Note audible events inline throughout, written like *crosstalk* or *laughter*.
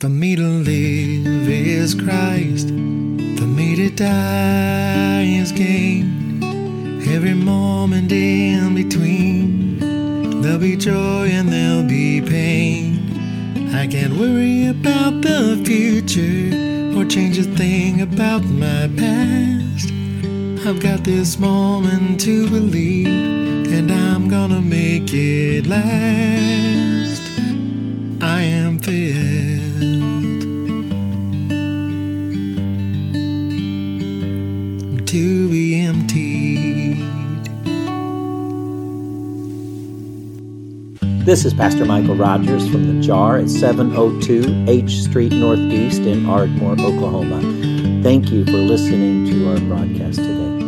For me to live is Christ, for me to die is gain. Every moment in between, there'll be joy and there'll be pain. I can't worry about the future or change a thing about my past. I've got this moment to believe, and I'm gonna make it last. This is Pastor Michael Rogers from the Jar at 702 H Street Northeast in Ardmore, Oklahoma. Thank you for listening to our broadcast today.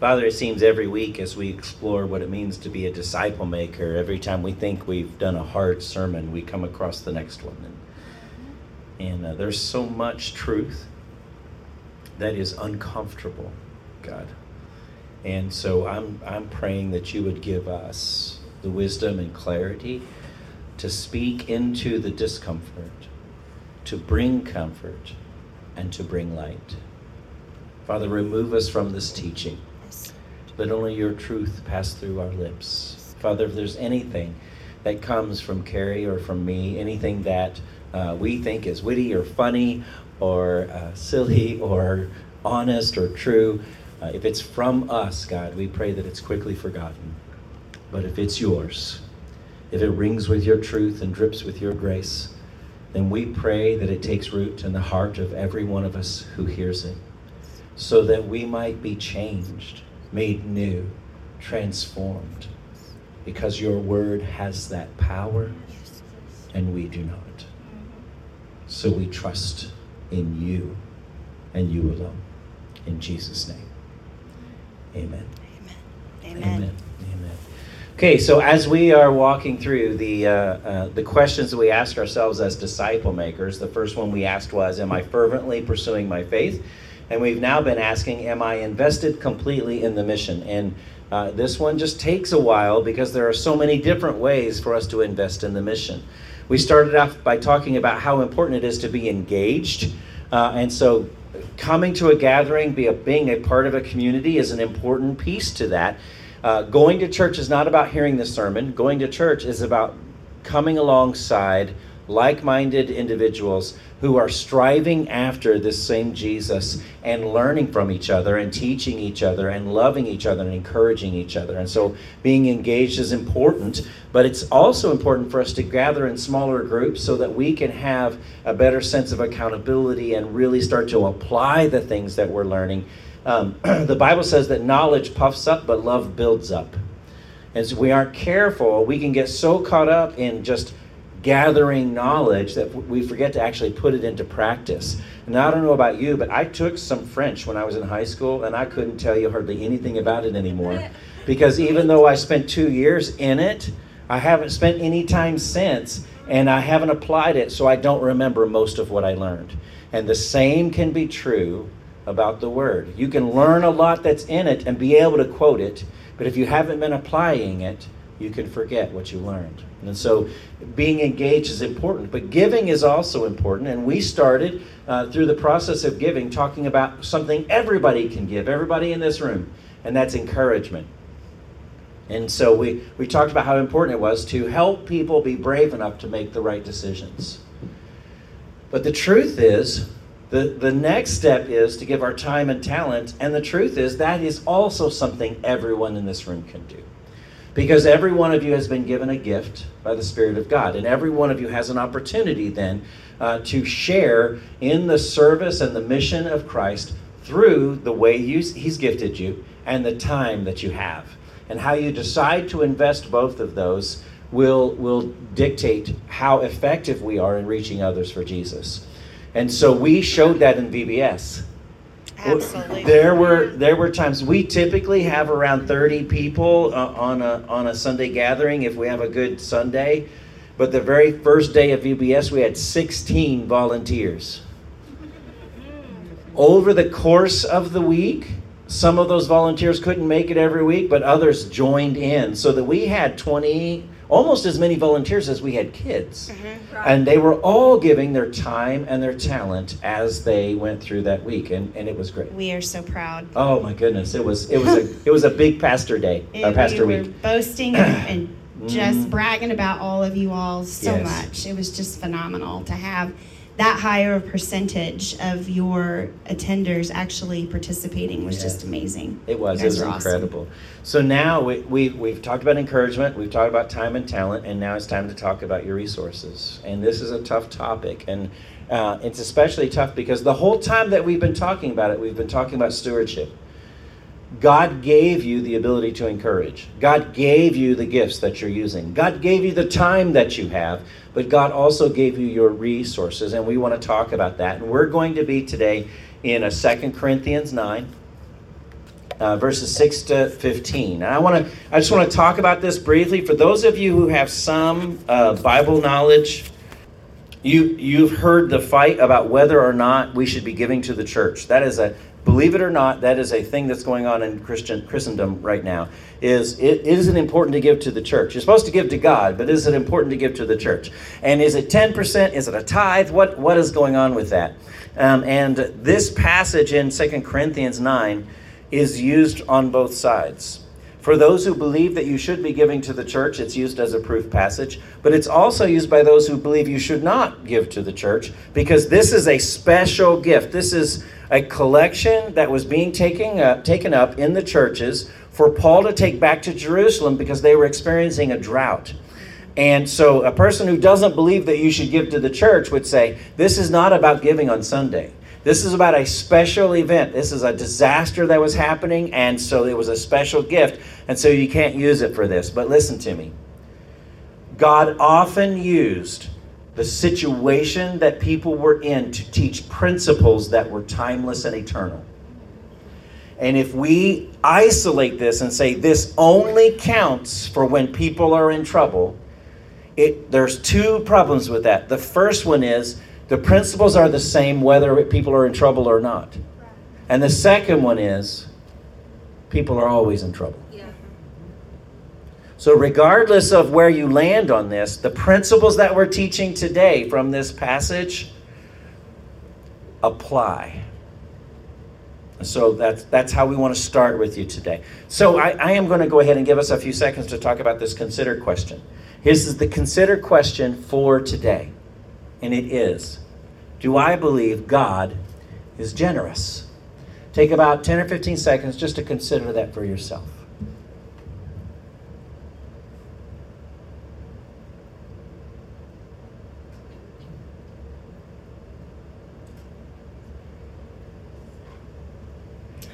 Father, it seems every week as we explore what it means to be a disciple maker, every time we think we've done a hard sermon, we come across the next one. And, and uh, there's so much truth that is uncomfortable, God. And so I'm, I'm praying that you would give us the wisdom and clarity to speak into the discomfort, to bring comfort, and to bring light. Father, remove us from this teaching. Let only your truth pass through our lips. Father, if there's anything that comes from Carrie or from me, anything that uh, we think is witty or funny or uh, silly or honest or true, uh, if it's from us, God, we pray that it's quickly forgotten. But if it's yours, if it rings with your truth and drips with your grace, then we pray that it takes root in the heart of every one of us who hears it, so that we might be changed, made new, transformed, because your word has that power and we do not. So we trust in you and you alone. In Jesus' name. Amen. Amen. Amen. Amen. Okay, so as we are walking through the uh, uh, the questions that we ask ourselves as disciple makers, the first one we asked was, "Am I fervently pursuing my faith?" And we've now been asking, "Am I invested completely in the mission?" And uh, this one just takes a while because there are so many different ways for us to invest in the mission. We started off by talking about how important it is to be engaged, uh, and so coming to a gathering, be a, being a part of a community is an important piece to that. Uh, going to church is not about hearing the sermon. Going to church is about coming alongside like minded individuals who are striving after this same Jesus and learning from each other and teaching each other and loving each other and encouraging each other. And so being engaged is important, but it's also important for us to gather in smaller groups so that we can have a better sense of accountability and really start to apply the things that we're learning. Um, *clears throat* the Bible says that knowledge puffs up, but love builds up. And so we aren't careful, we can get so caught up in just gathering knowledge that we forget to actually put it into practice. And I don't know about you, but I took some French when I was in high school, and I couldn't tell you hardly anything about it anymore. *laughs* Because even though I spent two years in it, I haven't spent any time since, and I haven't applied it, so I don't remember most of what I learned. And the same can be true about the Word. You can learn a lot that's in it and be able to quote it, but if you haven't been applying it, you can forget what you learned. And so being engaged is important, but giving is also important. And we started uh, through the process of giving talking about something everybody can give, everybody in this room, and that's encouragement. And so we, we talked about how important it was to help people be brave enough to make the right decisions. But the truth is, the, the next step is to give our time and talent. And the truth is, that is also something everyone in this room can do. Because every one of you has been given a gift by the Spirit of God. And every one of you has an opportunity then uh, to share in the service and the mission of Christ through the way He's gifted you and the time that you have. And how you decide to invest both of those will, will dictate how effective we are in reaching others for Jesus. And so we showed that in VBS. Absolutely. There were there were times we typically have around 30 people uh, on a on a Sunday gathering if we have a good Sunday, but the very first day of VBS we had 16 volunteers. Over the course of the week, some of those volunteers couldn't make it every week, but others joined in so that we had 20 almost as many volunteers as we had kids. And they were all giving their time and their talent as they went through that week, and, and it was great. We are so proud. Oh my goodness, it was it was a it was a big pastor day, *laughs* or And pastor we week. were boasting and, and *clears throat* just Mhm. bragging about all of you all so Yes. much. It was just phenomenal to have that higher percentage of your attenders actually participating was just amazing. It was. It was are awesome. incredible. So now we, we, we've talked about encouragement, we've talked about time and talent, and now it's time to talk about your resources. And this is a tough topic. And uh, it's especially tough because the whole time that we've been talking about it, we've been talking about stewardship. God gave you the ability to encourage. God gave you the gifts that you're using. God gave you the time that you have, but God also gave you your resources, and we want to talk about that. And we're going to be today in a Second Corinthians 9, uh, verses 6 to 15. And I want to I just want to talk about this briefly for those of you who have some uh, Bible knowledge. You you've heard the fight about whether or not we should be giving to the church. That is a believe it or not, that is a thing that's going on in Christian Christendom right now. Is it is it important to give to the church? You're supposed to give to God, but is it important to give to the church? And is it 10%? Is it a tithe? What what is going on with that? Um, and this passage in Second Corinthians 9 is used on both sides. For those who believe that you should be giving to the church, it's used as a proof passage, but it's also used by those who believe you should not give to the church because this is a special gift. This is a collection that was being taken up, uh, taken up in the churches for Paul to take back to Jerusalem because they were experiencing a drought. And so a person who doesn't believe that you should give to the church would say, This is not about giving on Sunday. This is about a special event. This is a disaster that was happening, and so it was a special gift, and so you can't use it for this. But listen to me God often used the situation that people were in to teach principles that were timeless and eternal. And if we isolate this and say this only counts for when people are in trouble, it, there's two problems with that. The first one is the principles are the same whether people are in trouble or not. And the second one is people are always in trouble. So, regardless of where you land on this, the principles that we're teaching today from this passage apply. So that's that's how we want to start with you today. So I, I am going to go ahead and give us a few seconds to talk about this consider question. This is the consider question for today. And it is Do I believe God is generous? Take about 10 or 15 seconds just to consider that for yourself.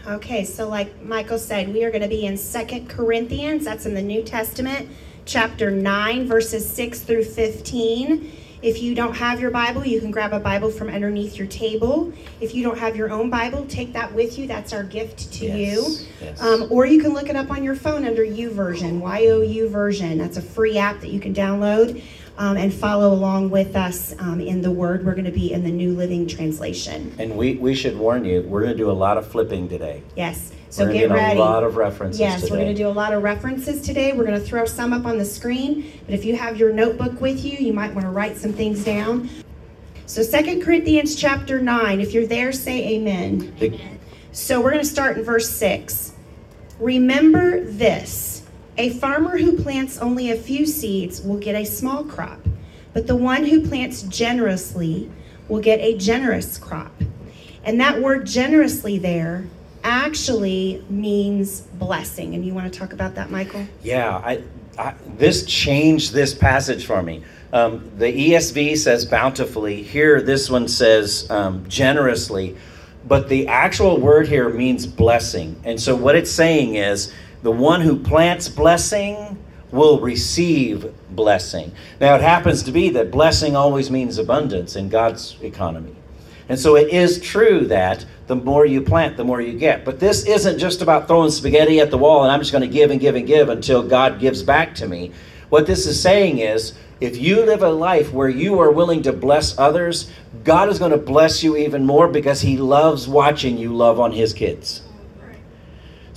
Okay, so like Michael said, we are going to be in Second Corinthians, that's in the New Testament, chapter 9, verses 6 through 15. If you don't have your Bible, you can grab a Bible from underneath your table. If you don't have your own Bible, take that with you. That's our gift to Yes, you. yes. Um, or you can look it up on your phone under YouVersion, Y O U version. That's a free app that you can download um, and follow along with us um, in the Word. We're going to be in the New Living Translation. And we, we should warn you, we're going to do a lot of flipping today. Yes. So we're get to ready. a lot of references Yes, today. we're going to do a lot of references today. We're going to throw some up on the screen, but if you have your notebook with you, you might want to write some things down. So Second Corinthians chapter 9, if you're there, say amen. The- So we're going to start in verse 6. Remember this a farmer who plants only a few seeds will get a small crop, but the one who plants generously will get a generous crop. And that word generously there actually means blessing. And you want to talk about that, Michael? Yeah, I, I, this changed this passage for me. Um, the ESV says bountifully. Here, this one says um, generously. But the actual word here means blessing. And so, what it's saying is the one who plants blessing will receive blessing. Now, it happens to be that blessing always means abundance in God's economy. And so it is true that the more you plant, the more you get. But this isn't just about throwing spaghetti at the wall and I'm just going to give and give and give until God gives back to me. What this is saying is if you live a life where you are willing to bless others, God is going to bless you even more because He loves watching you love on His kids.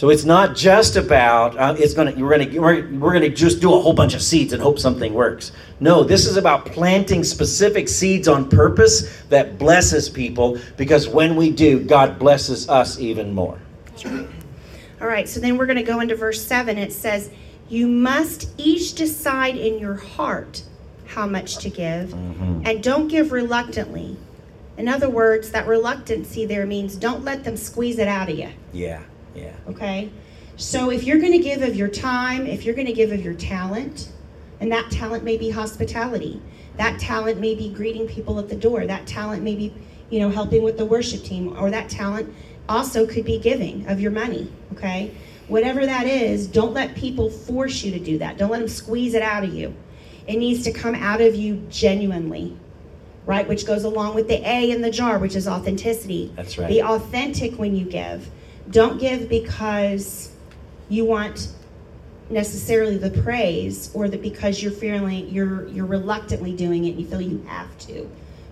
So it's not just about uh, it's gonna we're gonna we're, we're gonna just do a whole bunch of seeds and hope something works. No, this is about planting specific seeds on purpose that blesses people because when we do, God blesses us even more. All right, so then we're going to go into verse 7. It says, You must each decide in your heart how much to give, Mhm. and don't give reluctantly. In other words, that reluctancy there means don't let them squeeze it out of you, Yeah, yeah. okay? So if you're going to give of your time, if you're going to give of your talent, and that talent may be hospitality, that talent may be greeting people at the door, that talent may be, you know, helping with the worship team, or that talent also could be giving of your money, okay? Whatever that is, don't let people force you to do that. Don't let them squeeze it out of you. It needs to come out of you genuinely, right? Which goes along with the A in the jar, which is authenticity. That's right. Be authentic when you give. Don't give because you want necessarily the praise or that because you're feeling you're you're reluctantly doing it and you feel you have to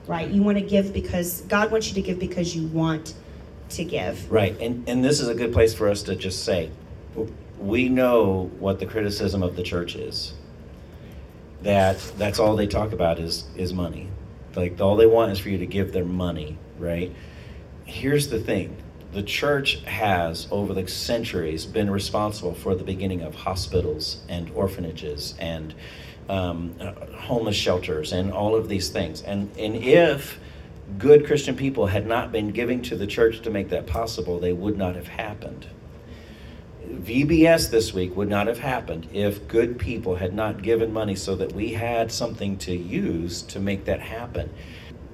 right you want to give because god wants you to give because you want to give Right, and and this is a good place for us to just say, we know what the criticism of the church is. That that's all they talk about is is money. Like all they want is for you to give their money, right? Here's the thing. The church has, over the centuries, been responsible for the beginning of hospitals and orphanages and um, homeless shelters and all of these things. And, and if good Christian people had not been giving to the church to make that possible, they would not have happened. VBS this week would not have happened if good people had not given money so that we had something to use to make that happen.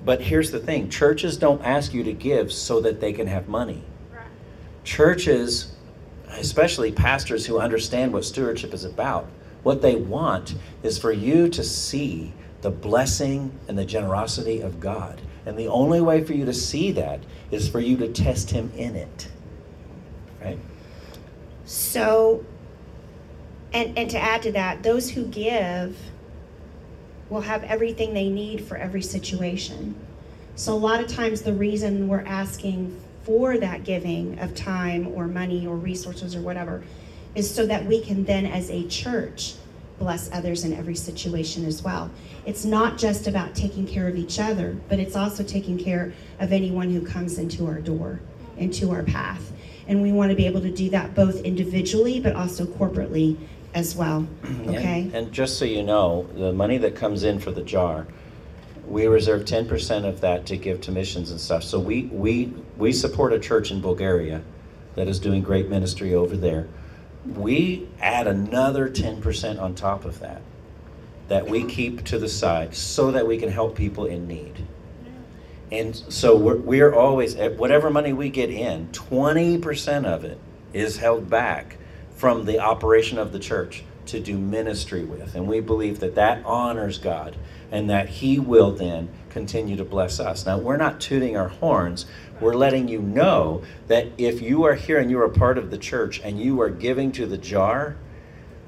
But here's the thing churches don't ask you to give so that they can have money. Churches, especially pastors who understand what stewardship is about, what they want is for you to see the blessing and the generosity of God. And the only way for you to see that is for you to test Him in it. Right? so and and to add to that those who give will have everything they need for every situation. So a lot of times the reason we're asking for that giving of time or money or resources or whatever is so that we can then as a church bless others in every situation as well. It's not just about taking care of each other but it's also taking care of anyone who comes into our door into our path. And we want to be able to do that both individually but also corporately as well okay And, and just so you know, the money that comes in for the jar, we reserve 10% of that to give to missions and stuff. So we, we, we support a church in Bulgaria that is doing great ministry over there. We add another 10% on top of that, that we keep to the side so that we can help people in need. And so we're, we're always, at whatever money we get in, 20% of it is held back from the operation of the church to do ministry with. And we believe that that honors God and that He will then continue to bless us. Now, we're not tooting our horns. We're letting you know that if you are here and you are part of the church and you are giving to the jar,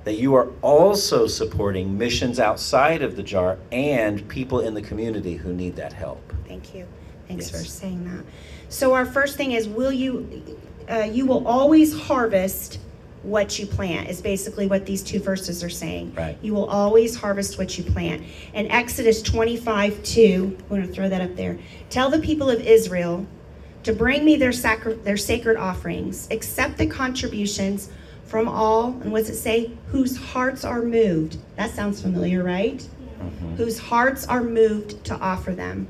that you are also supporting missions outside of the jar and people in the community who need that help. Thank you. Thanks Yes. for saying that. So our first thing is, will you? Uh, you will always harvest what you plant. Is basically what these two verses are saying. Right. You will always harvest what you plant. And Exodus 25, 2, I'm going to throw that up there. Tell the people of Israel to bring me their sacri- their sacred offerings, accept the contributions from all, and what's it say? Whose hearts are moved. That sounds familiar, right? Mm-hmm. Whose hearts are moved to offer them.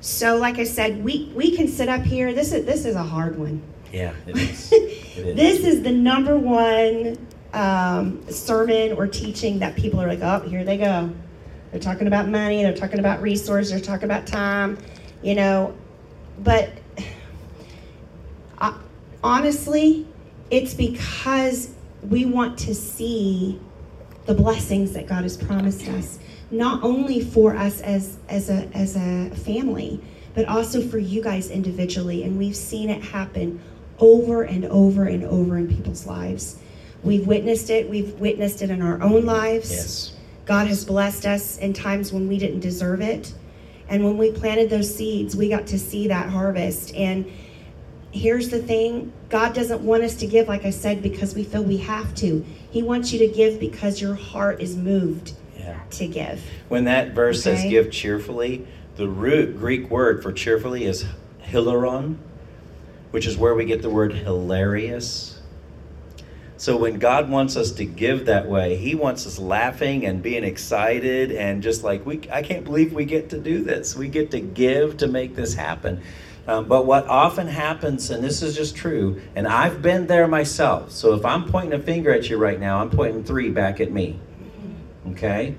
So, like I said, we, we can sit up here. This is this is a hard one. Yeah, it *laughs* is. It is. This is the number one um, sermon or teaching that people are like, oh, here they go. They're talking about money. They're talking about resources. They're talking about time. You know, but uh, honestly, it's because we want to see the blessings that God has promised us, not only for us as as a as a family, but also for you guys individually. And we've seen it happen over and over and over in people's lives. We've witnessed it. We've witnessed it in our own lives. Yes. God has blessed us in times when we didn't deserve it. And when we planted those seeds, we got to see that harvest. And here's the thing God doesn't want us to give, like I said, because we feel we have to. He wants you to give because your heart is moved Yeah. to give. When that verse says give cheerfully, the root Greek word for cheerfully is hilaron, which is where we get the word hilarious. So when God wants us to give that way, He wants us laughing and being excited and just like we I can't believe we get to do this. We get to give to make this happen. Um, but what often happens, and this is just true, and I've been there myself. So if I'm pointing a finger at you right now, I'm pointing three back at me. Okay?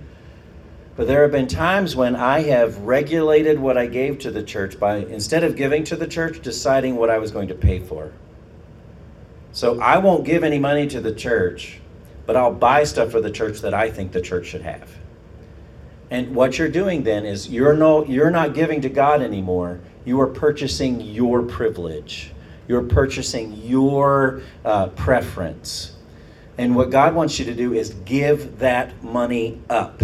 But there have been times when I have regulated what I gave to the church by, instead of giving to the church, deciding what I was going to pay for. So I won't give any money to the church, but I'll buy stuff for the church that I think the church should have. And what you're doing then is you're no you're not giving to God anymore. You are purchasing your privilege. You're purchasing your uh, preference. And what God wants you to do is give that money up.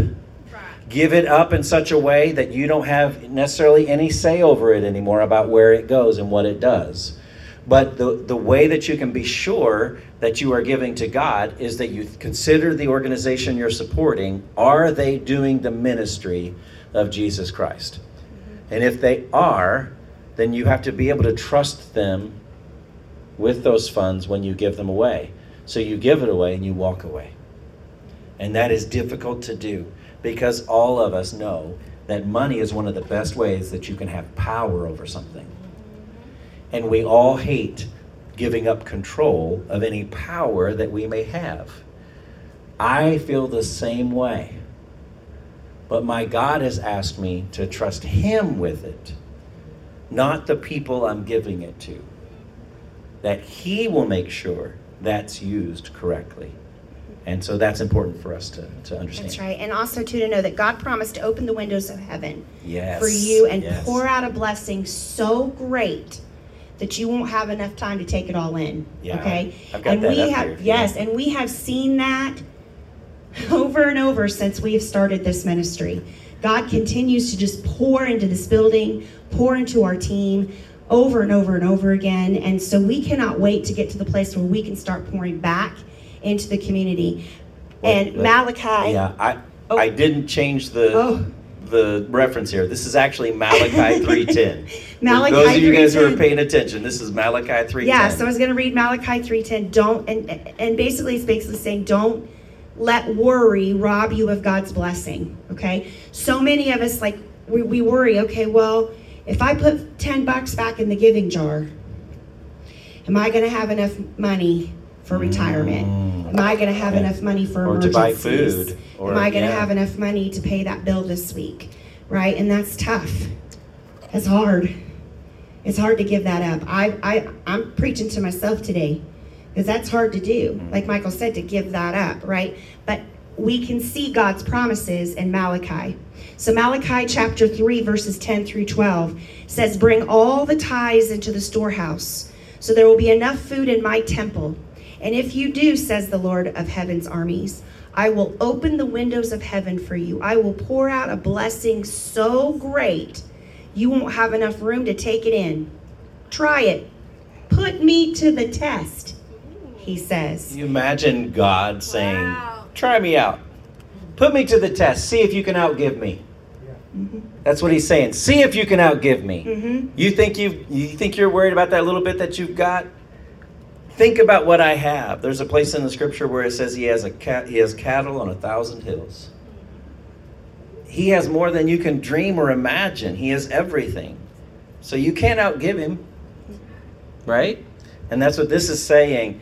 Give it up in such a way that you don't have necessarily any say over it anymore about where it goes and what it does. But the, the way that you can be sure that you are giving to God is that you consider the organization you're supporting are they doing the ministry of Jesus Christ? And if they are, then you have to be able to trust them with those funds when you give them away. So you give it away and you walk away. And that is difficult to do because all of us know that money is one of the best ways that you can have power over something. And we all hate giving up control of any power that we may have. I feel the same way. But my God has asked me to trust Him with it, not the people I'm giving it to. That He will make sure that's used correctly. And so that's important for us to, to understand. That's right. And also, too, to know that God promised to open the windows of heaven Yes. for you and yes. pour out a blessing so great that you won't have enough time to take it all in. Yeah, okay? I've got and that we have here. yes, and we have seen that *laughs* over and over since we have started this ministry. God continues to just pour into this building, pour into our team over and over and over again. And so we cannot wait to get to the place where we can start pouring back into the community. And Malachi. Yeah, I Oh. I didn't change the Oh. the reference here. This is actually Malachi *laughs* three ten. Malachi Those of you guys who are paying attention, this is Malachi three ten. Yeah, so I was going to read Malachi 3:10. Don't and and basically it's basically saying don't let worry rob you of God's blessing. Okay, so many of us like we, we worry. Okay, well, if I put 10 bucks back in the giving jar, am I going to have enough money for retirement? Am I going to have Mm. Enough money for Or to buy food, or- Am I going to yeah. have enough money to pay that bill this week? Right, and that's tough. That's hard. It's hard to give that up. I, I, I'm preaching to myself today because that's hard to do. Like Michael said, to give that up, right? But we can see God's promises in Malachi. So, Malachi chapter 3, verses 10 through 12 says, Bring all the tithes into the storehouse, so there will be enough food in my temple. And if you do, says the Lord of heaven's armies, I will open the windows of heaven for you. I will pour out a blessing so great you won't have enough room to take it in. Try it. Put me to the test, he says. You imagine God saying, Wow. "Try me out, put me to the test, see if you can outgive me." That's what he's saying. See if you can outgive me. Mm-hmm. You think you you think you're worried about that little bit that you've got? Think about what I have. There's a place in the scripture where it says he has a cat he has cattle on a thousand hills. He has more than you can dream or imagine. He has everything. So you can't outgive him. Right? And that's what this is saying.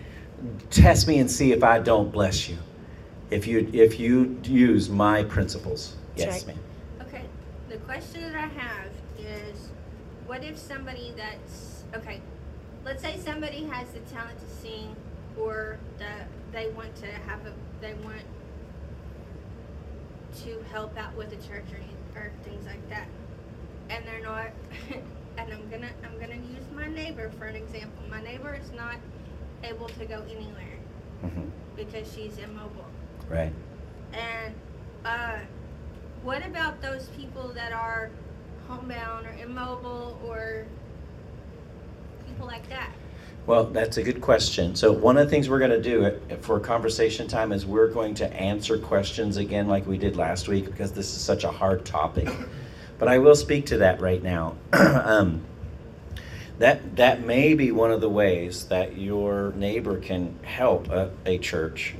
Test me and see if I don't bless you. If you if you use my principles. Yes, right. ma'am. Okay, the question that I have is, what if somebody that's okay? Let's say somebody has the talent to sing, or the they want to have a they want to help out with the church or, or things like that, and they're not. *laughs* and I'm gonna I'm gonna use my neighbor for an example. My neighbor is not able to go anywhere Mhm. because she's immobile. Right. And uh, what about those people that are homebound or immobile or people like that? Well, that's a good question. So, one of the things we're going to do for conversation time is we're going to answer questions again like we did last week because this is such a hard topic. But I will speak to that right now. *clears throat* um, that, that may be one of the ways that your neighbor can help a, a church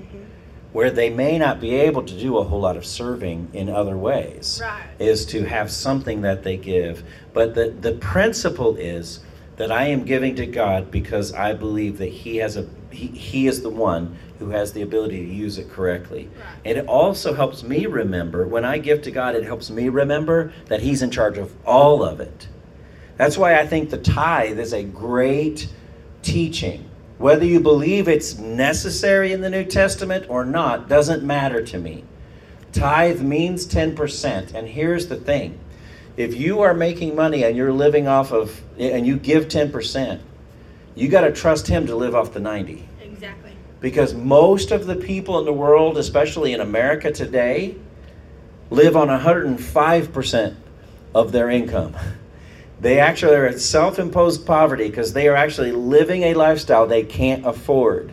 where they may not be able to do a whole lot of serving in other ways Right. is to have something that they give. But the, the principle is that I am giving to God because I believe that He has a He, he is the one who has the ability to use it correctly. Right. And it also helps me remember when I give to God, it helps me remember that He's in charge of all of it. That's why I think the tithe is a great teaching. Whether you believe it's necessary in the New Testament or not doesn't matter to me. Tithe means 10%. And here's the thing if you are making money and you're living off of, and you give 10%, you got to trust Him to live off the 90. Exactly. Because most of the people in the world, especially in America today, live on 105% of their income. *laughs* They actually are at self imposed poverty because they are actually living a lifestyle they can't afford.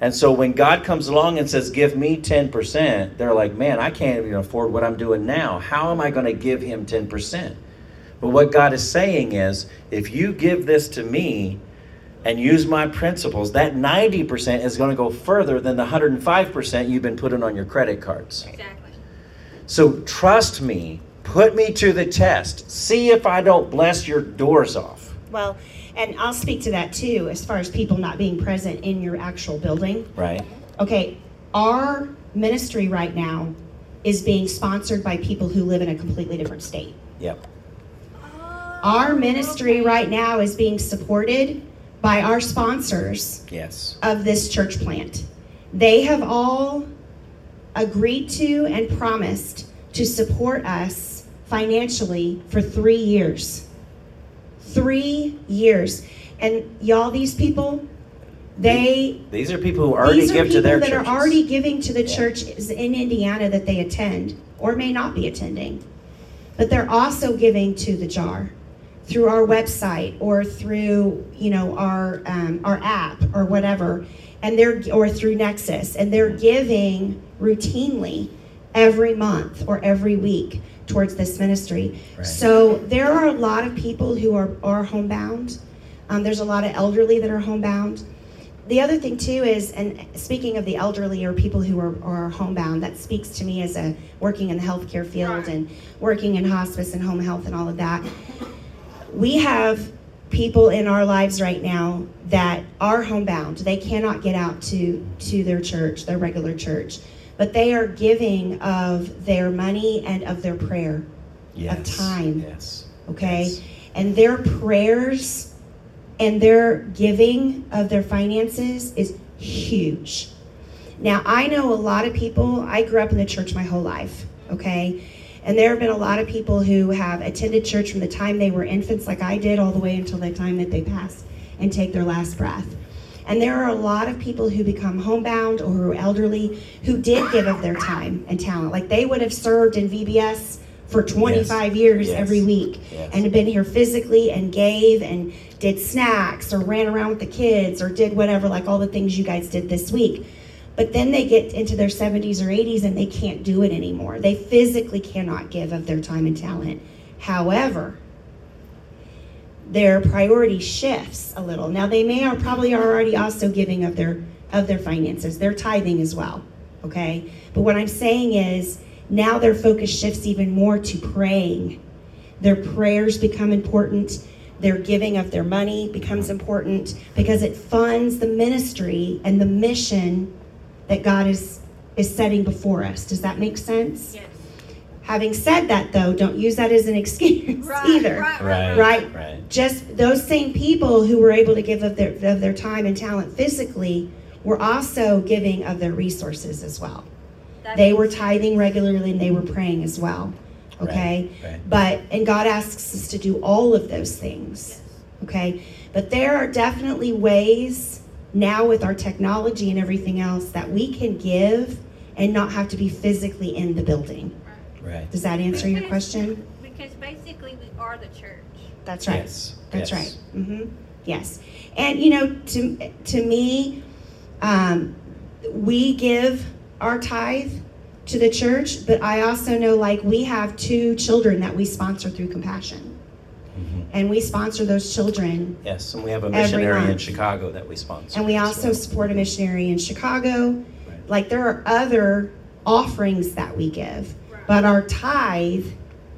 And so when God comes along and says, Give me 10%, they're like, Man, I can't even afford what I'm doing now. How am I going to give him 10%? But what God is saying is, if you give this to me and use my principles, that 90% is going to go further than the 105% you've been putting on your credit cards. Exactly. So trust me, put me to the test. See if I don't bless your doors off. Well, and I'll speak to that too, as far as people not being present in your actual building. Right? Okay, our ministry right now is being sponsored by people who live in a completely different state. Yep. Our ministry right now is being supported by our sponsors Yes. of this church plant. They have all agreed to and promised to support us financially for three years. Three years. And y'all, these people, they These are people who already these are give people to their that churches. are already giving to the Yeah. churches in Indiana that they attend or may not be attending. But they're also giving to the jar through our website or through you know our um, our app or whatever, and they're or through Nexus, and they're giving routinely every month or every week towards this ministry. Right. So there are a lot of people who are are homebound. Um, there's a lot of elderly that are homebound the other thing too is, and speaking of the elderly or people who are, are homebound, that speaks to me as a working in the healthcare field and working in hospice and home health and all of that. We have people in our lives right now that are homebound. They cannot get out to to their church, their regular church, but they are giving of their money and of their prayer yes. time. Yes. okay? Yes. And their prayers and their giving of their finances is huge. Now, I know a lot of people, I grew up in the church my whole life, okay? And there have been a lot of people who have attended church from the time they were infants, like I did, all the way until the time that they pass and take their last breath. And there are a lot of people who become homebound or who are elderly who did give of their time and talent. Like they would have served in VBS for 25 years Yes. every week Yes. and have been here physically and gave and did snacks or ran around with the kids or did whatever, like all the things you guys did this week. But then they get into their 70s or 80s and they can't do it anymore. They physically cannot give of their time and talent. However, their priority shifts a little. Now they may are probably are already also giving of their of their finances. They're tithing as well. Okay? But what I'm saying is now their focus shifts even more to praying. Their prayers become important. Their giving of their money becomes important because it funds the ministry and the mission that God is is setting before us. Does that make sense? Yes. Having said that though, don't use that as an *laughs* excuse Right, either right, Right. right? Right. Just those same people who were able to give of their of their time and talent physically were also giving of their resources as well. That They were tithing regularly and they were praying as well. Okay? Right, right. But and God asks us to do all of those things. Yes. Okay? But there are definitely ways now with our technology and everything else that we can give and not have to be physically in the building. Right. Does that answer your question? Because basically we are the church. That's right. Yes. That's yes. right. hmm Yes. And you know, to to me, um, we give our tithe to the church, but I also know like we have two children that we sponsor through Compassion, and we sponsor those children, Yes, and we have a missionary in. Chicago that we sponsor. and we also well. support a missionary in Chicago. Right. Like there are other offerings that we give, but our tithe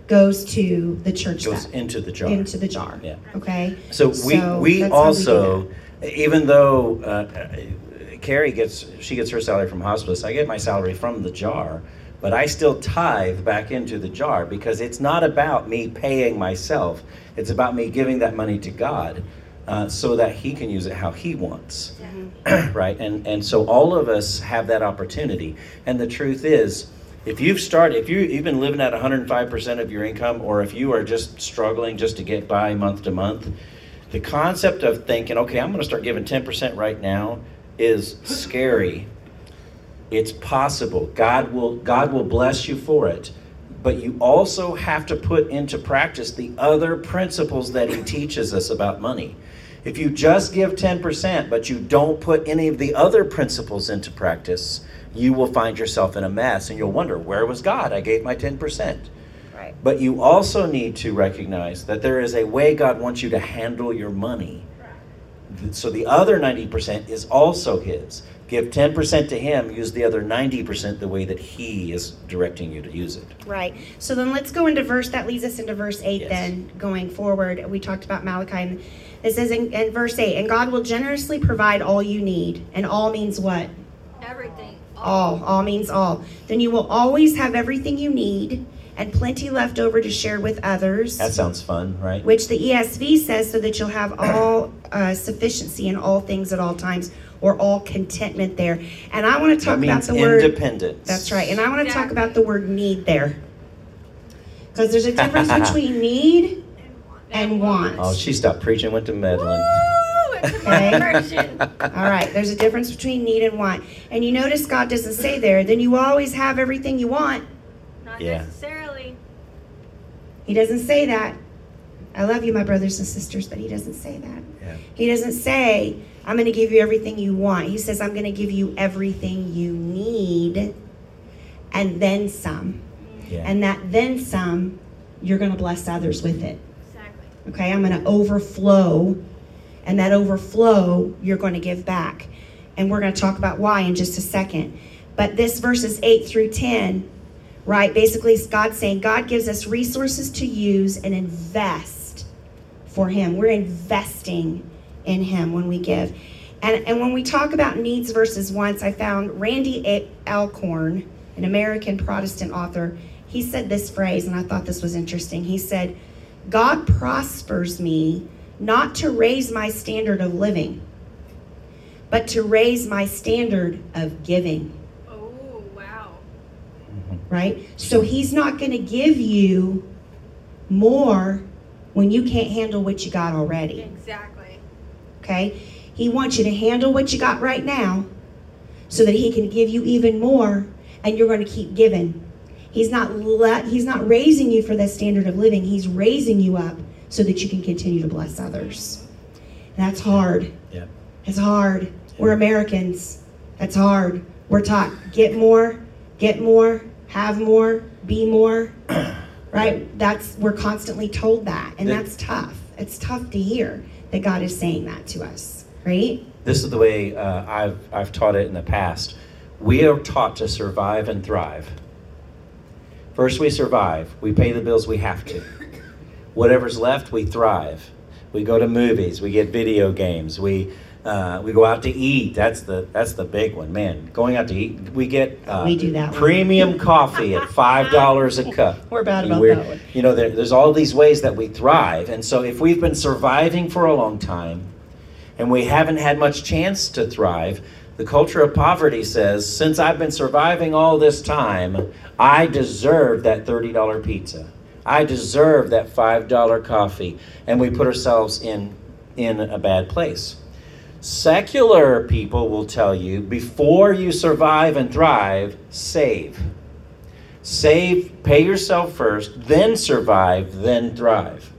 goes to the church goes that, into the jar. into the jar. Yeah. Okay. So we So we that's how we also, even though uh, uh, Carrie gets she gets her salary from hospice, I get my salary from the jar, but I still tithe back into the jar because it's not about me paying myself. It's about me giving that money to God. Uh, so that he can use it how he wants *clears throat* right and and so all of us have that opportunity and the truth is if you've started if you, you've been living at 105% of your income or if you are just struggling just to get by month to month the concept of thinking okay i'm going to start giving 10% right now is scary. It's possible. God will god will bless you for it. But you also have to put into practice the other principles that he teaches us about money. If you just give 10% but you don't put any of the other principles into practice you will find yourself in a mess and you'll wonder where was god i gave my 10% Right. but you also need to recognize that there is a way God wants you to handle your money. So the other 90% is also His. Give 10% to Him, use the other 90% the way that He is directing you to use it. Right. So then let's go into verse, that leads us into verse 8 Yes. then, going forward. We talked about Malachi. And it says in, in verse 8, and God will generously provide all you need. And all means what? Everything. All. All means all. Then you will always have everything you need and plenty left over to share with others. That sounds fun, right? which the ESV says so that you'll have all uh, sufficiency in all things at all times or all contentment there. And I want to That talk about the word. independence. That's right. And I want to talk about the word need there. Because there's a difference *laughs* between need and want. Oh, she stopped preaching, went to meddling. Woo! It's a Okay. All right, there's a difference between need and want. And you notice God doesn't say there, then you always have everything you want. Not Yeah. necessarily. He doesn't say that. I love you, my brothers and sisters, but he doesn't say that. Yeah. He doesn't say, I'm going to give you everything you want. He says, I'm going to give you everything you need and then some. Yeah. And that then some, you're going to bless others with it. Exactly. Okay, I'm going to overflow, and that overflow you're going to give back. And we're going to talk about why in just a second. But this verses 8 through 10, right? Basically, it's God saying God gives us resources to use and invest for Him. We're investing in Him when we give. And, and when we talk about needs versus wants, I found Randy Alcorn, an American Protestant author, he said this phrase, and I thought this was interesting. He said, God prospers me not to raise my standard of living, but to raise my standard of giving, Oh, wow. right? So he's not going to give you more when you can't handle what you got already. Exactly. Okay? He wants you to handle what you got right now so that he can give you even more and you're going to keep giving. He's not let, he's not raising you for that standard of living. He's raising you up so that you can continue to bless others. And that's hard. Yeah. It's hard. We're Americans. That's hard. We're taught get more, get more, have more, be more. *coughs* Right? That's we're constantly told that, and that's tough. It's tough to hear that God is saying that to us, right? This is the way uh, I've, I've taught it in the past. We are taught to survive and thrive. First, we survive. We pay the bills we have to. Whatever's left, we thrive. We go to movies. We get video games. We uh, we go out to eat. That's the that's the big one, man. Going out to eat. We get uh, We do that one. premium coffee at five dollars a *laughs* cup. We're bad about We're- that one. You know, there, there's all these ways that we thrive, and so if we've been surviving for a long time, and we haven't had much chance to thrive, the culture of poverty says, since I've been surviving all this time, I deserve that $30 pizza. I deserve that $5 coffee. And we put ourselves in, in a bad place. Secular people will tell you before you survive and thrive, save. Save, pay yourself first, then survive, then thrive.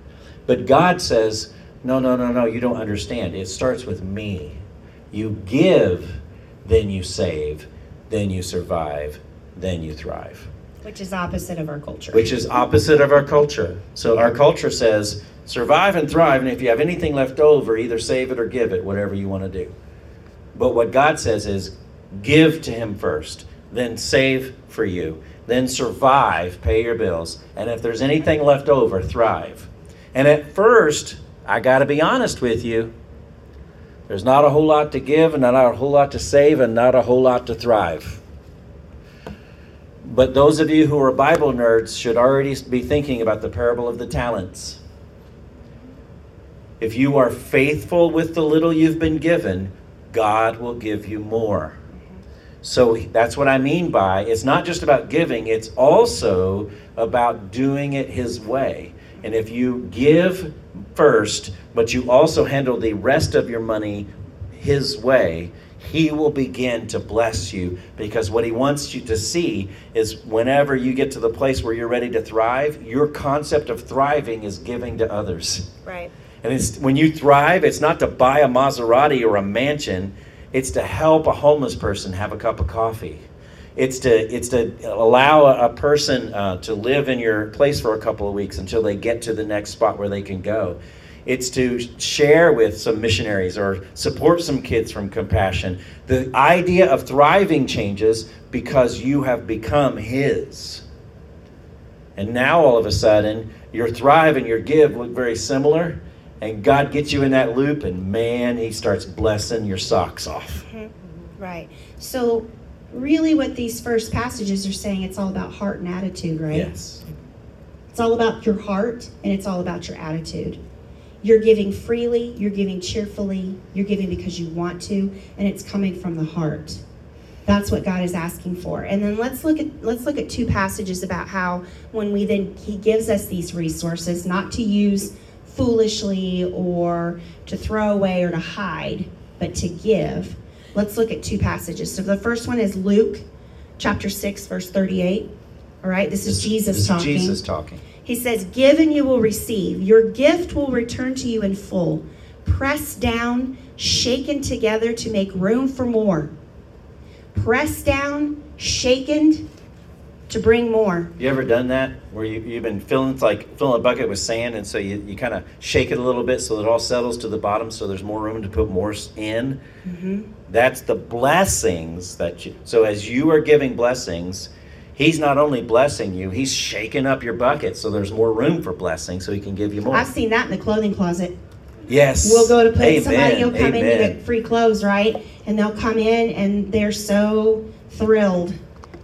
But God says, No, no, no, no, you don't understand. It starts with me. You give, then you save, then you survive, then you thrive. Which is opposite of our culture. Which is opposite of our culture. So our culture says survive and thrive, and if you have anything left over, either save it or give it, whatever you want to do. But what God says is give to Him first, then save for you, then survive, pay your bills, and if there's anything left over, thrive. And at first, I got to be honest with you, there's not a whole lot to give, and not a whole lot to save, and not a whole lot to thrive. But those of you who are Bible nerds should already be thinking about the parable of the talents. If you are faithful with the little you've been given, God will give you more. So that's what I mean by it's not just about giving, it's also about doing it His way. And if you give first, but you also handle the rest of your money His way, he will begin to bless you because what he wants you to see is whenever you get to the place where you're ready to thrive, your concept of thriving is giving to others. Right. And it's when you thrive, it's not to buy a Maserati or a mansion, it's to help a homeless person have a cup of coffee. It's to it's to allow a, a person uh, to live in your place for a couple of weeks until they get to the next spot where they can go. It's to share with some missionaries or support some kids from compassion. The idea of thriving changes because you have become His. And now all of a sudden, your thrive and your give look very similar. And God gets you in that loop, and man, He starts blessing your socks off. *laughs* Right. So, really, what these first passages are saying, it's all about heart and attitude, right? Yes. It's all about your heart and it's all about your attitude. You're giving freely, you're giving cheerfully, you're giving because you want to, and it's coming from the heart. That's what God is asking for. And then let's look at let's look at two passages about how when we then he gives us these resources not to use foolishly or to throw away or to hide, but to give. Let's look at two passages. So the first one is Luke chapter 6 verse 38. All right? This is Jesus this is. Jesus talking. He says, Give and you will receive. Your gift will return to you in full, pressed down, shaken together to make room for more. Pressed down, shaken to bring more. You ever done that where you, you've been filling it's like filling a bucket with sand and so you, you kind of shake it a little bit so it all settles to the bottom so there's more room to put more in? Mm-hmm. That's the blessings that you. So as you are giving blessings, He's not only blessing you, he's shaking up your bucket so there's more room for blessing so he can give you more. I've seen that in the clothing closet. Yes. We'll go to put Amen. somebody will come Amen. in, you get free clothes, right? And they'll come in and they're so thrilled,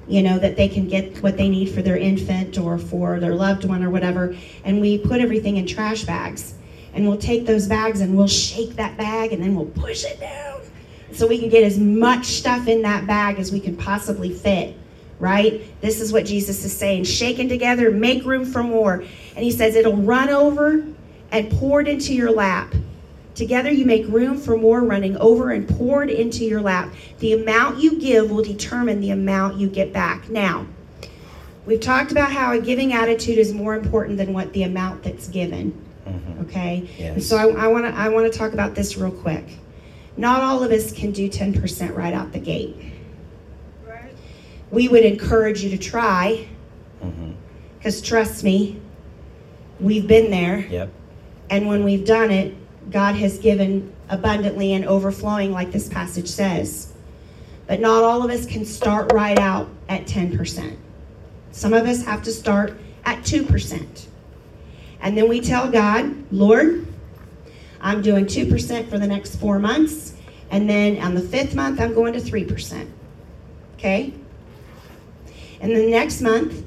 you know, that they can get what they need for their infant or for their loved one or whatever. And we put everything in trash bags. And we'll take those bags and we'll shake that bag and then we'll push it down. So we can get as much stuff in that bag as we can possibly fit right? This is what Jesus is saying. Shaken together, make room for more. And he says it'll run over and poured into your lap. Together you make room for more running over and poured into your lap. The amount you give will determine the amount you get back. Now, we've talked about how a giving attitude is more important than what the amount that's given. Mm-hmm. Okay? Yes. And so I, I want to I want to talk about this real quick. Not all of us can do 10% right out the gate? We would encourage you to try. Mm-hmm. because trust me we've been there. Yep. and when we've done it god has given abundantly and overflowing like this passage says. But not all of us can start right out at 10% some of us have to start at 2% and then we tell god lord i'm doing 2% for the next four months and then on the fifth month i'm going to 3% okay and the next month,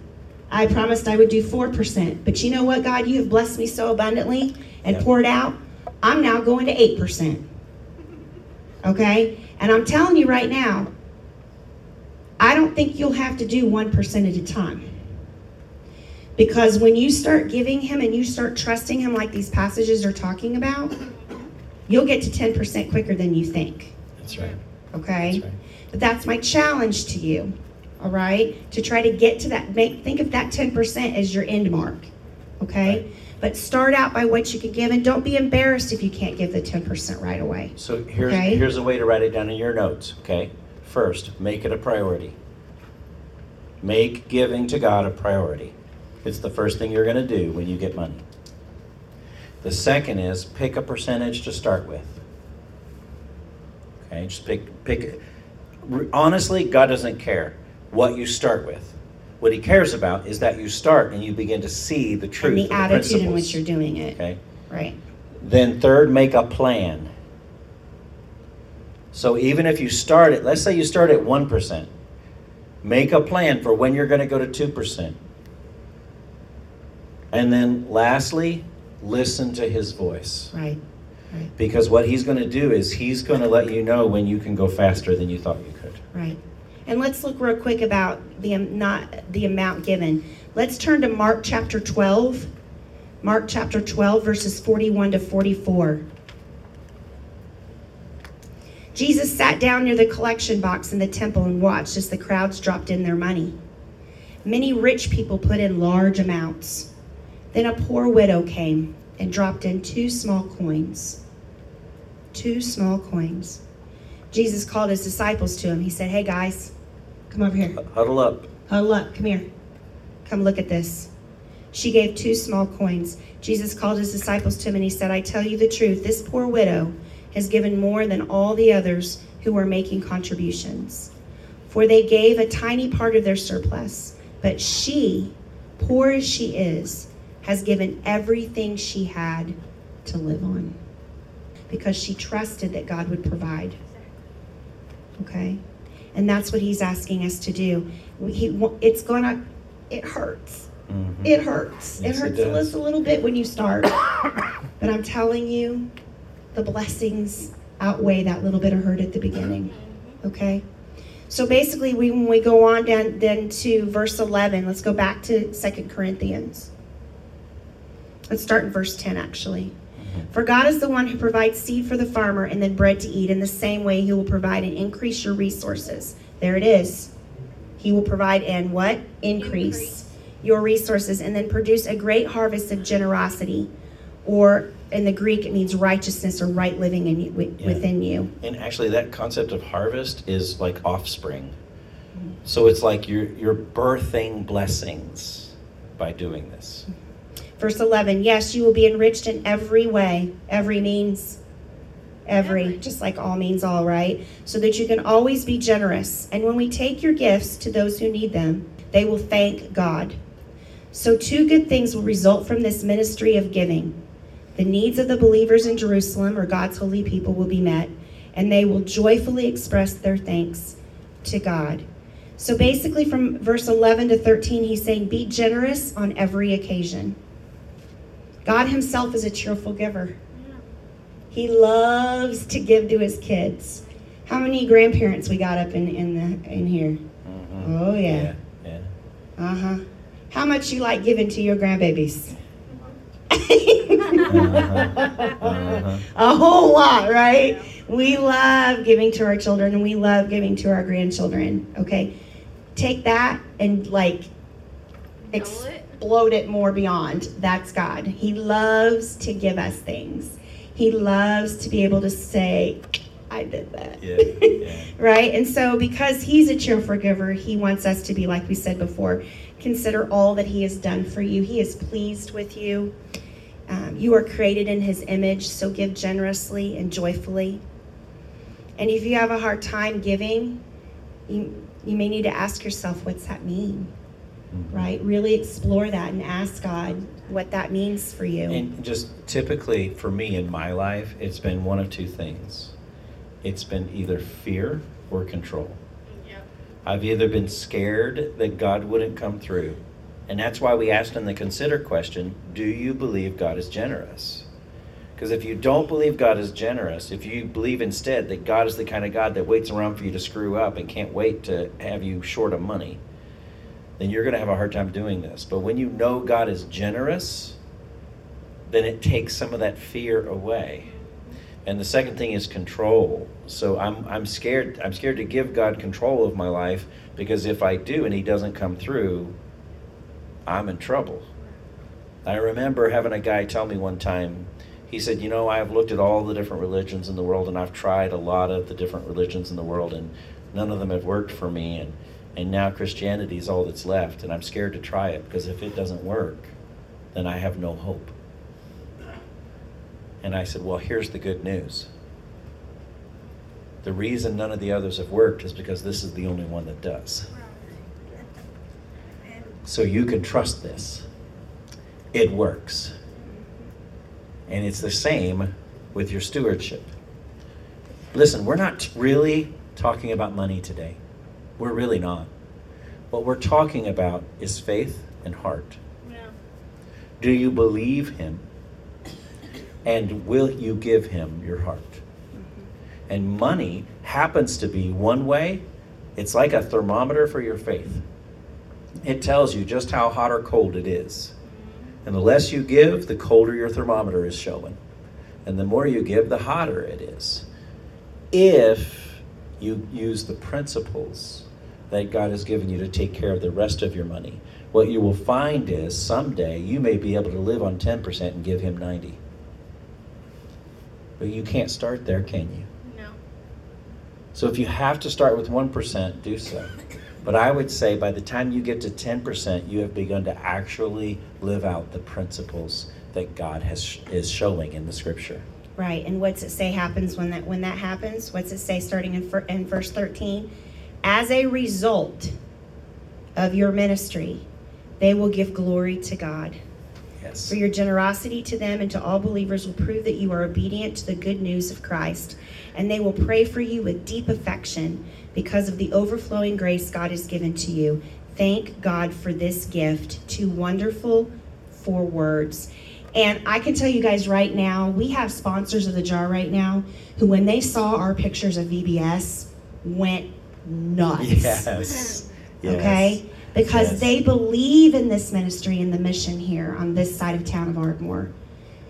I promised I would do 4%. But you know what, God? You have blessed me so abundantly and poured out. I'm now going to 8%. Okay? And I'm telling you right now, I don't think you'll have to do 1% at a time. Because when you start giving Him and you start trusting Him like these passages are talking about, you'll get to 10% quicker than you think. That's right. Okay? That's right. But that's my challenge to you, all right? To try to get to that, make think of that 10% as your end mark. Okay? But start out by what you can give and don't be embarrassed if you can't give the 10% right away. So here's Okay. here's a way to write it down in your notes. Okay, first, make it a priority. Make giving to God a priority. It's the first thing you're going to do when you get money. The second is pick a percentage to start with. Okay, just pick pick. Honestly, God doesn't care what you start with. What He cares about is that you start and you begin to see the truth and the attitude in which you're doing it. Okay. Right. Then third, make a plan. So even if you start at, let's say you start at 1%, make a plan for when you're going to go to 2%. And then lastly, listen to his voice. Right. Right. Because what he's going to do is he's going to let you know when you can go faster than you thought you could. Right. And let's look real quick about the not the amount given. Let's turn to Mark chapter 12. Mark chapter 12 verses 41 to 44. Jesus sat down near the collection box in the temple and watched as the crowds dropped in their money. Many rich people put in large amounts. Then a poor widow came and dropped in two small coins. Two small coins. Jesus called his disciples to him. He said, Hey guys, come over here. Huddle up. Huddle up. Come here. Come look at this. She gave two small coins. Jesus called his disciples to him and he said, I tell you the truth, this poor widow has given more than all the others who were making contributions. For they gave a tiny part of their surplus, but she, poor as she is, has given everything she had to live on because she trusted that God would provide. Okay? And that's what he's asking us to do. He, it's gonna, it hurts. Mhm. It hurts. Yes, it it hurts does. just a little bit when you start. *coughs* but I'm telling you, the blessings outweigh that little bit of hurt at the beginning. Okay? So basically, we, when we go on down then to verse 11, let's go back to Second Corinthians. Let's start in verse 10, actually. For God is the one who provides seed for the farmer and then bread to eat. In the same way, He will provide and increase your resources. There it is. He will provide and what? Increase, Increase. your resources and then produce a great harvest of generosity. Or in the Greek, it means righteousness or right living in you, wi- Yeah. within you. And actually, that concept of harvest is like offspring. Mm-hmm. So it's like you're, you're birthing blessings by doing this. Mm-hmm. Verse 11 Yes, you will be enriched in every way. Every means every, just like all means all, right? So that you can always be generous. And when we take your gifts to those who need them, they will thank God. So, two good things will result from this ministry of giving. The needs of the believers in Jerusalem, or God's holy people, will be met, and they will joyfully express their thanks to God. So, basically, from verse 11 to 13, he's saying, Be generous on every occasion. God Himself is a cheerful giver. He loves to give to His kids. How many grandparents we got up in, in, the, in here? Mhm. Oh, yeah. Yeah. Uh huh. How much you like giving to your grandbabies? Uh-huh. *laughs* A whole lot, right? We love giving to our children and we love giving to our grandchildren. Okay, take that and like Double explode it more beyond. That's God. He loves to give us things. He loves to be able to say, "I did that." Yeah, *laughs* yeah. right? And so, because He's a cheerful giver, He wants us to be, like we said before, consider all that He has done for you. He is pleased with you. Um, you are created in His image, so give generously and joyfully. And if you have a hard time giving, you, you may need to ask yourself, what's that mean? Mhm. Right? Really explore that and ask God what that means for you. And just typically for me in my life, it's been one of two things. It's been either fear or control. Yep. I've either been scared that God wouldn't come through. And that's why we asked in the consider question do you believe God is generous? Because if you don't believe God is generous, if you believe instead that God is the kind of God that waits around for you to screw up and can't wait to have you short of money, then you're going to have a hard time doing this. But when you know God is generous, then it takes some of that fear away. And the second thing is control. So I'm I'm scared I'm scared to give God control of my life because if I do and he doesn't come through, I'm in trouble. I remember having a guy tell me one time, he said, You know, I've looked at all the different religions in the world and I've tried a lot of the different religions in the world and none of them have worked for me. And, and now Christianity is all that's left. And I'm scared to try it because if it doesn't work, then I have no hope. And I said, Well, here's the good news. The reason none of the others have worked is because this is the only one that does. So you can trust this. It works. And it's the same with your stewardship. Listen, we're not really talking about money today. We're really not. What we're talking about is faith and heart. Yeah. Do you believe him? And will you give him your heart? Mm-hmm. And money happens to be one way, it's like a thermometer for your faith. It tells you just how hot or cold it is. Mm-hmm. And the less you give, the colder your thermometer is showing. And the more you give, the hotter it is. If you use the principles that God has given you to take care of the rest of your money, what you will find is someday you may be able to live on 10% and give Him 90. But you can't start there, can you? No. So if you have to start with 1%, do so. But I would say by the time you get to 10%, you have begun to actually live out the principles that God has is showing in the scripture. Right. And what's it say happens when that when that happens? What's it say starting in in verse 13? As a result of your ministry, they will give glory to God. Yes. For your generosity to them and to all believers will prove that you are obedient to the good news of Christ, and they will pray for you with deep affection because of the overflowing grace God has given to you. Thank God for this gift. Too wonderful for words. And I can tell you guys right now, we have sponsors of the jar right now who, when they saw our pictures of VBS, went nuts. Yes. Yes. Okay? Because Yes. they believe in this ministry and the mission here on this side of town of Ardmore.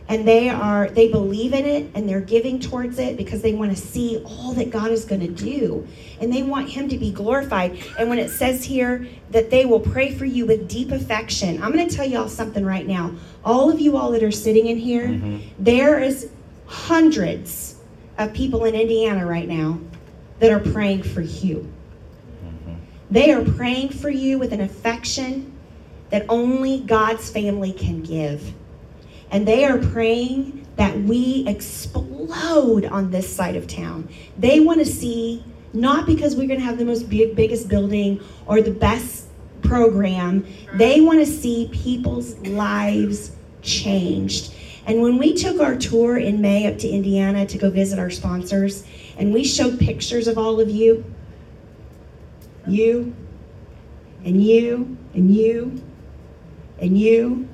And they are they believe in it and they're giving towards it because they want to see all that God is going to do. And they want him to be glorified. And when it says here that they will pray for you with deep affection, I'm going to tell y'all something right now. All of you all that are sitting in here, Mhm. there is hundreds of people in Indiana right now that are praying for you. Mhm. They are praying for you with an affection that only God's family can give. And they are praying that we explode on this side of town. They want to see, not because we're going to have the most big, biggest building or the best program, they want to see people's lives changed. And when we took our tour in May up to Indiana to go visit our sponsors, and we showed pictures of all of you, you, and you, and you, and you,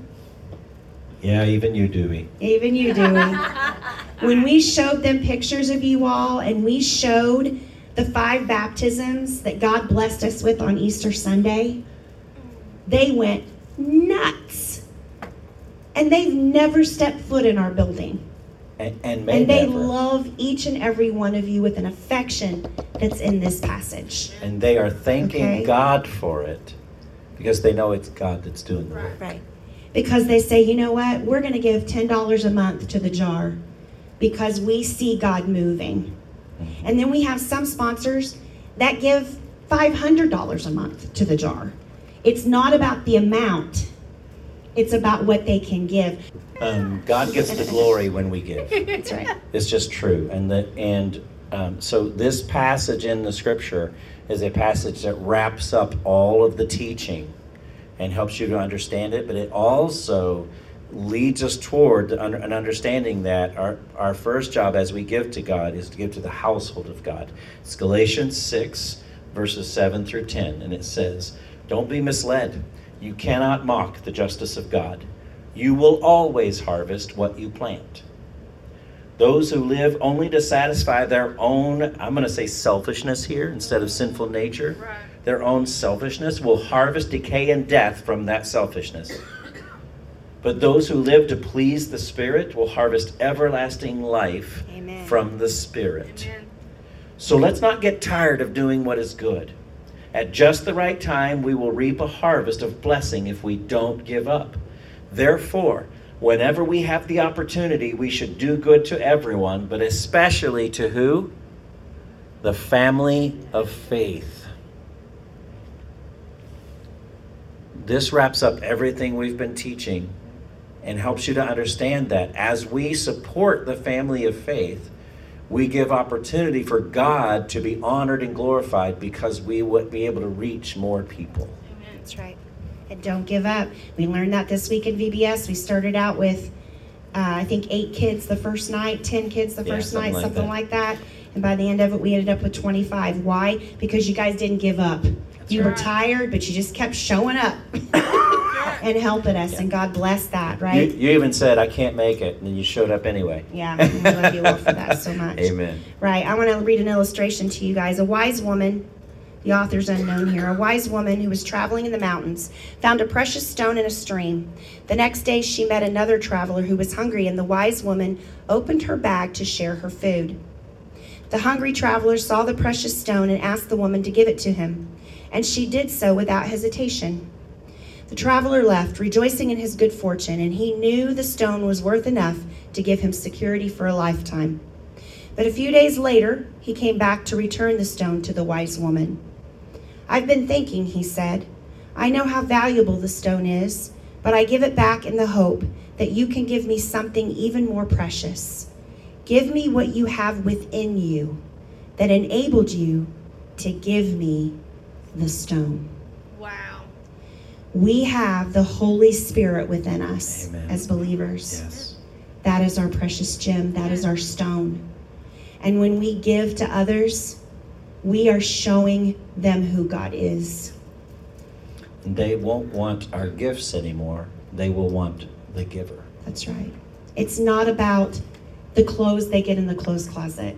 Yeah, even you, Dewey. even you, Dewey. *laughs* when we showed them pictures of you all and we showed the five baptisms that God blessed us with on Easter Sunday, they went nuts. And they've never stepped foot in our building. And, and may And they never. love each and every one of you with an affection that's in this passage. and they are thanking Okay. God for it because they know it's God that's doing the work. Right. Because they say, you know what, we're going to give $10 a month to the jar because we see God moving. Mm-hmm. And then we have some sponsors that give $500 a month to the jar. It's not about the amount, it's about what they can give. Um, God gets the glory when we give. *laughs* That's right. It's just true, and the and um, so this passage in the scripture is a passage that wraps up all of the teaching and helps you to understand it, but it also leads us toward an understanding that our, our first job as we give to God is to give to the household of God. It's Galatians 6, verses 7 through 10, and it says, Don't be misled. You cannot mock the justice of God. You will always harvest what you plant. Those who live only to satisfy their own, I'm going to say selfishness here instead of sinful nature, Right. their own selfishness will harvest decay and death from that selfishness. But those who live to please the Spirit will harvest everlasting life Amen. from the Spirit. Amen. So let's not get tired of doing what is good. At just the right time, we will reap a harvest of blessing if we don't give up. Therefore, whenever we have the opportunity, we should do good to everyone, but especially to who? The family of faith. This wraps up everything we've been teaching and helps you to understand that as we support the family of faith, we give opportunity for God to be honored and glorified because we would be able to reach more people. Amen. That's right. And don't give up. We learned that this week in VBS. We started out with, uh, I think, eight kids the first night, 10 kids the Yeah, first something night, like something that. like that. And by the end of it, we ended up with 25. Why? Because you guys didn't give up. you were tired, but you just kept showing up *coughs* *coughs* *coughs* and helping us. And God bless that, right? you even said, I can't make it, and you showed up anyway. yeah, we love you all for that so *laughs* much. Amen. Right. I want to read an illustration to you guys. A wise woman, the author's unknown here, a wise woman who was traveling in the mountains found a precious stone in a stream. The next day she met another traveler who was hungry, and the wise woman opened her bag to share her food. The hungry traveler saw the precious stone and asked the woman to give it to him, and she did so without hesitation. The traveler left, rejoicing in his good fortune, and he knew the stone was worth enough to give him security for a lifetime. But a few days later, he came back to return the stone to the wise woman. I've been thinking, he said. I know how valuable the stone is, but I give it back in the hope that you can give me something even more precious. Give me what you have within you that enabled you to give me the stone. We have the Holy Spirit within us Amen. as believers. Yes. That is our precious gem. That is our stone. And when we give to others, we are showing them who God is. They won't want our gifts anymore. They will want the giver. That's right. It's not about the clothes they get in the clothes closet.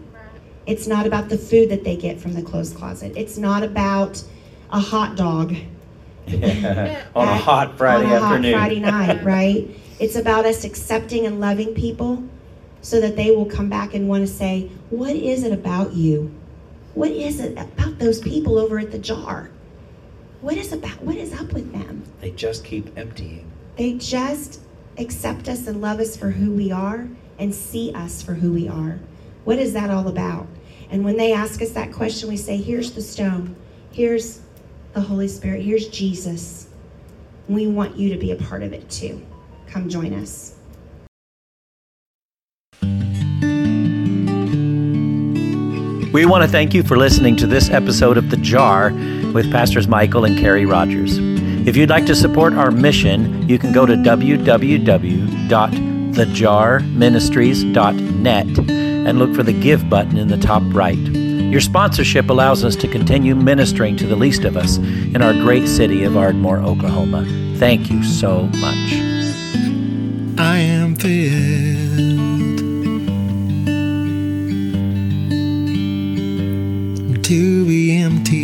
It's not about the food that they get from the clothes closet. It's not about a hot dog *laughs* on a hot Friday on a hot afternoon. Friday night, *laughs* right? It's about us accepting and loving people so that they will come back and want to say, What is it about you? What is it about those people over at the jar? What is about what is up with them? They just keep emptying. They just accept us and love us for who we are and see us for who we are. What is that all about? And when they ask us that question, we say, Here's the stone. Here's the Holy Spirit. Here's Jesus. We want you to be a part of it too. Come join us. We want to thank you for listening to this episode of The Jar with Pastors Michael and Carrie Rogers. If you'd like to support our mission, you can go to www.thejarministries.net and look for the Give button in the top right. Your sponsorship allows us to continue ministering to the least of us in our great city of Ardmore, Oklahoma. Thank you so much. I am filled to be empty.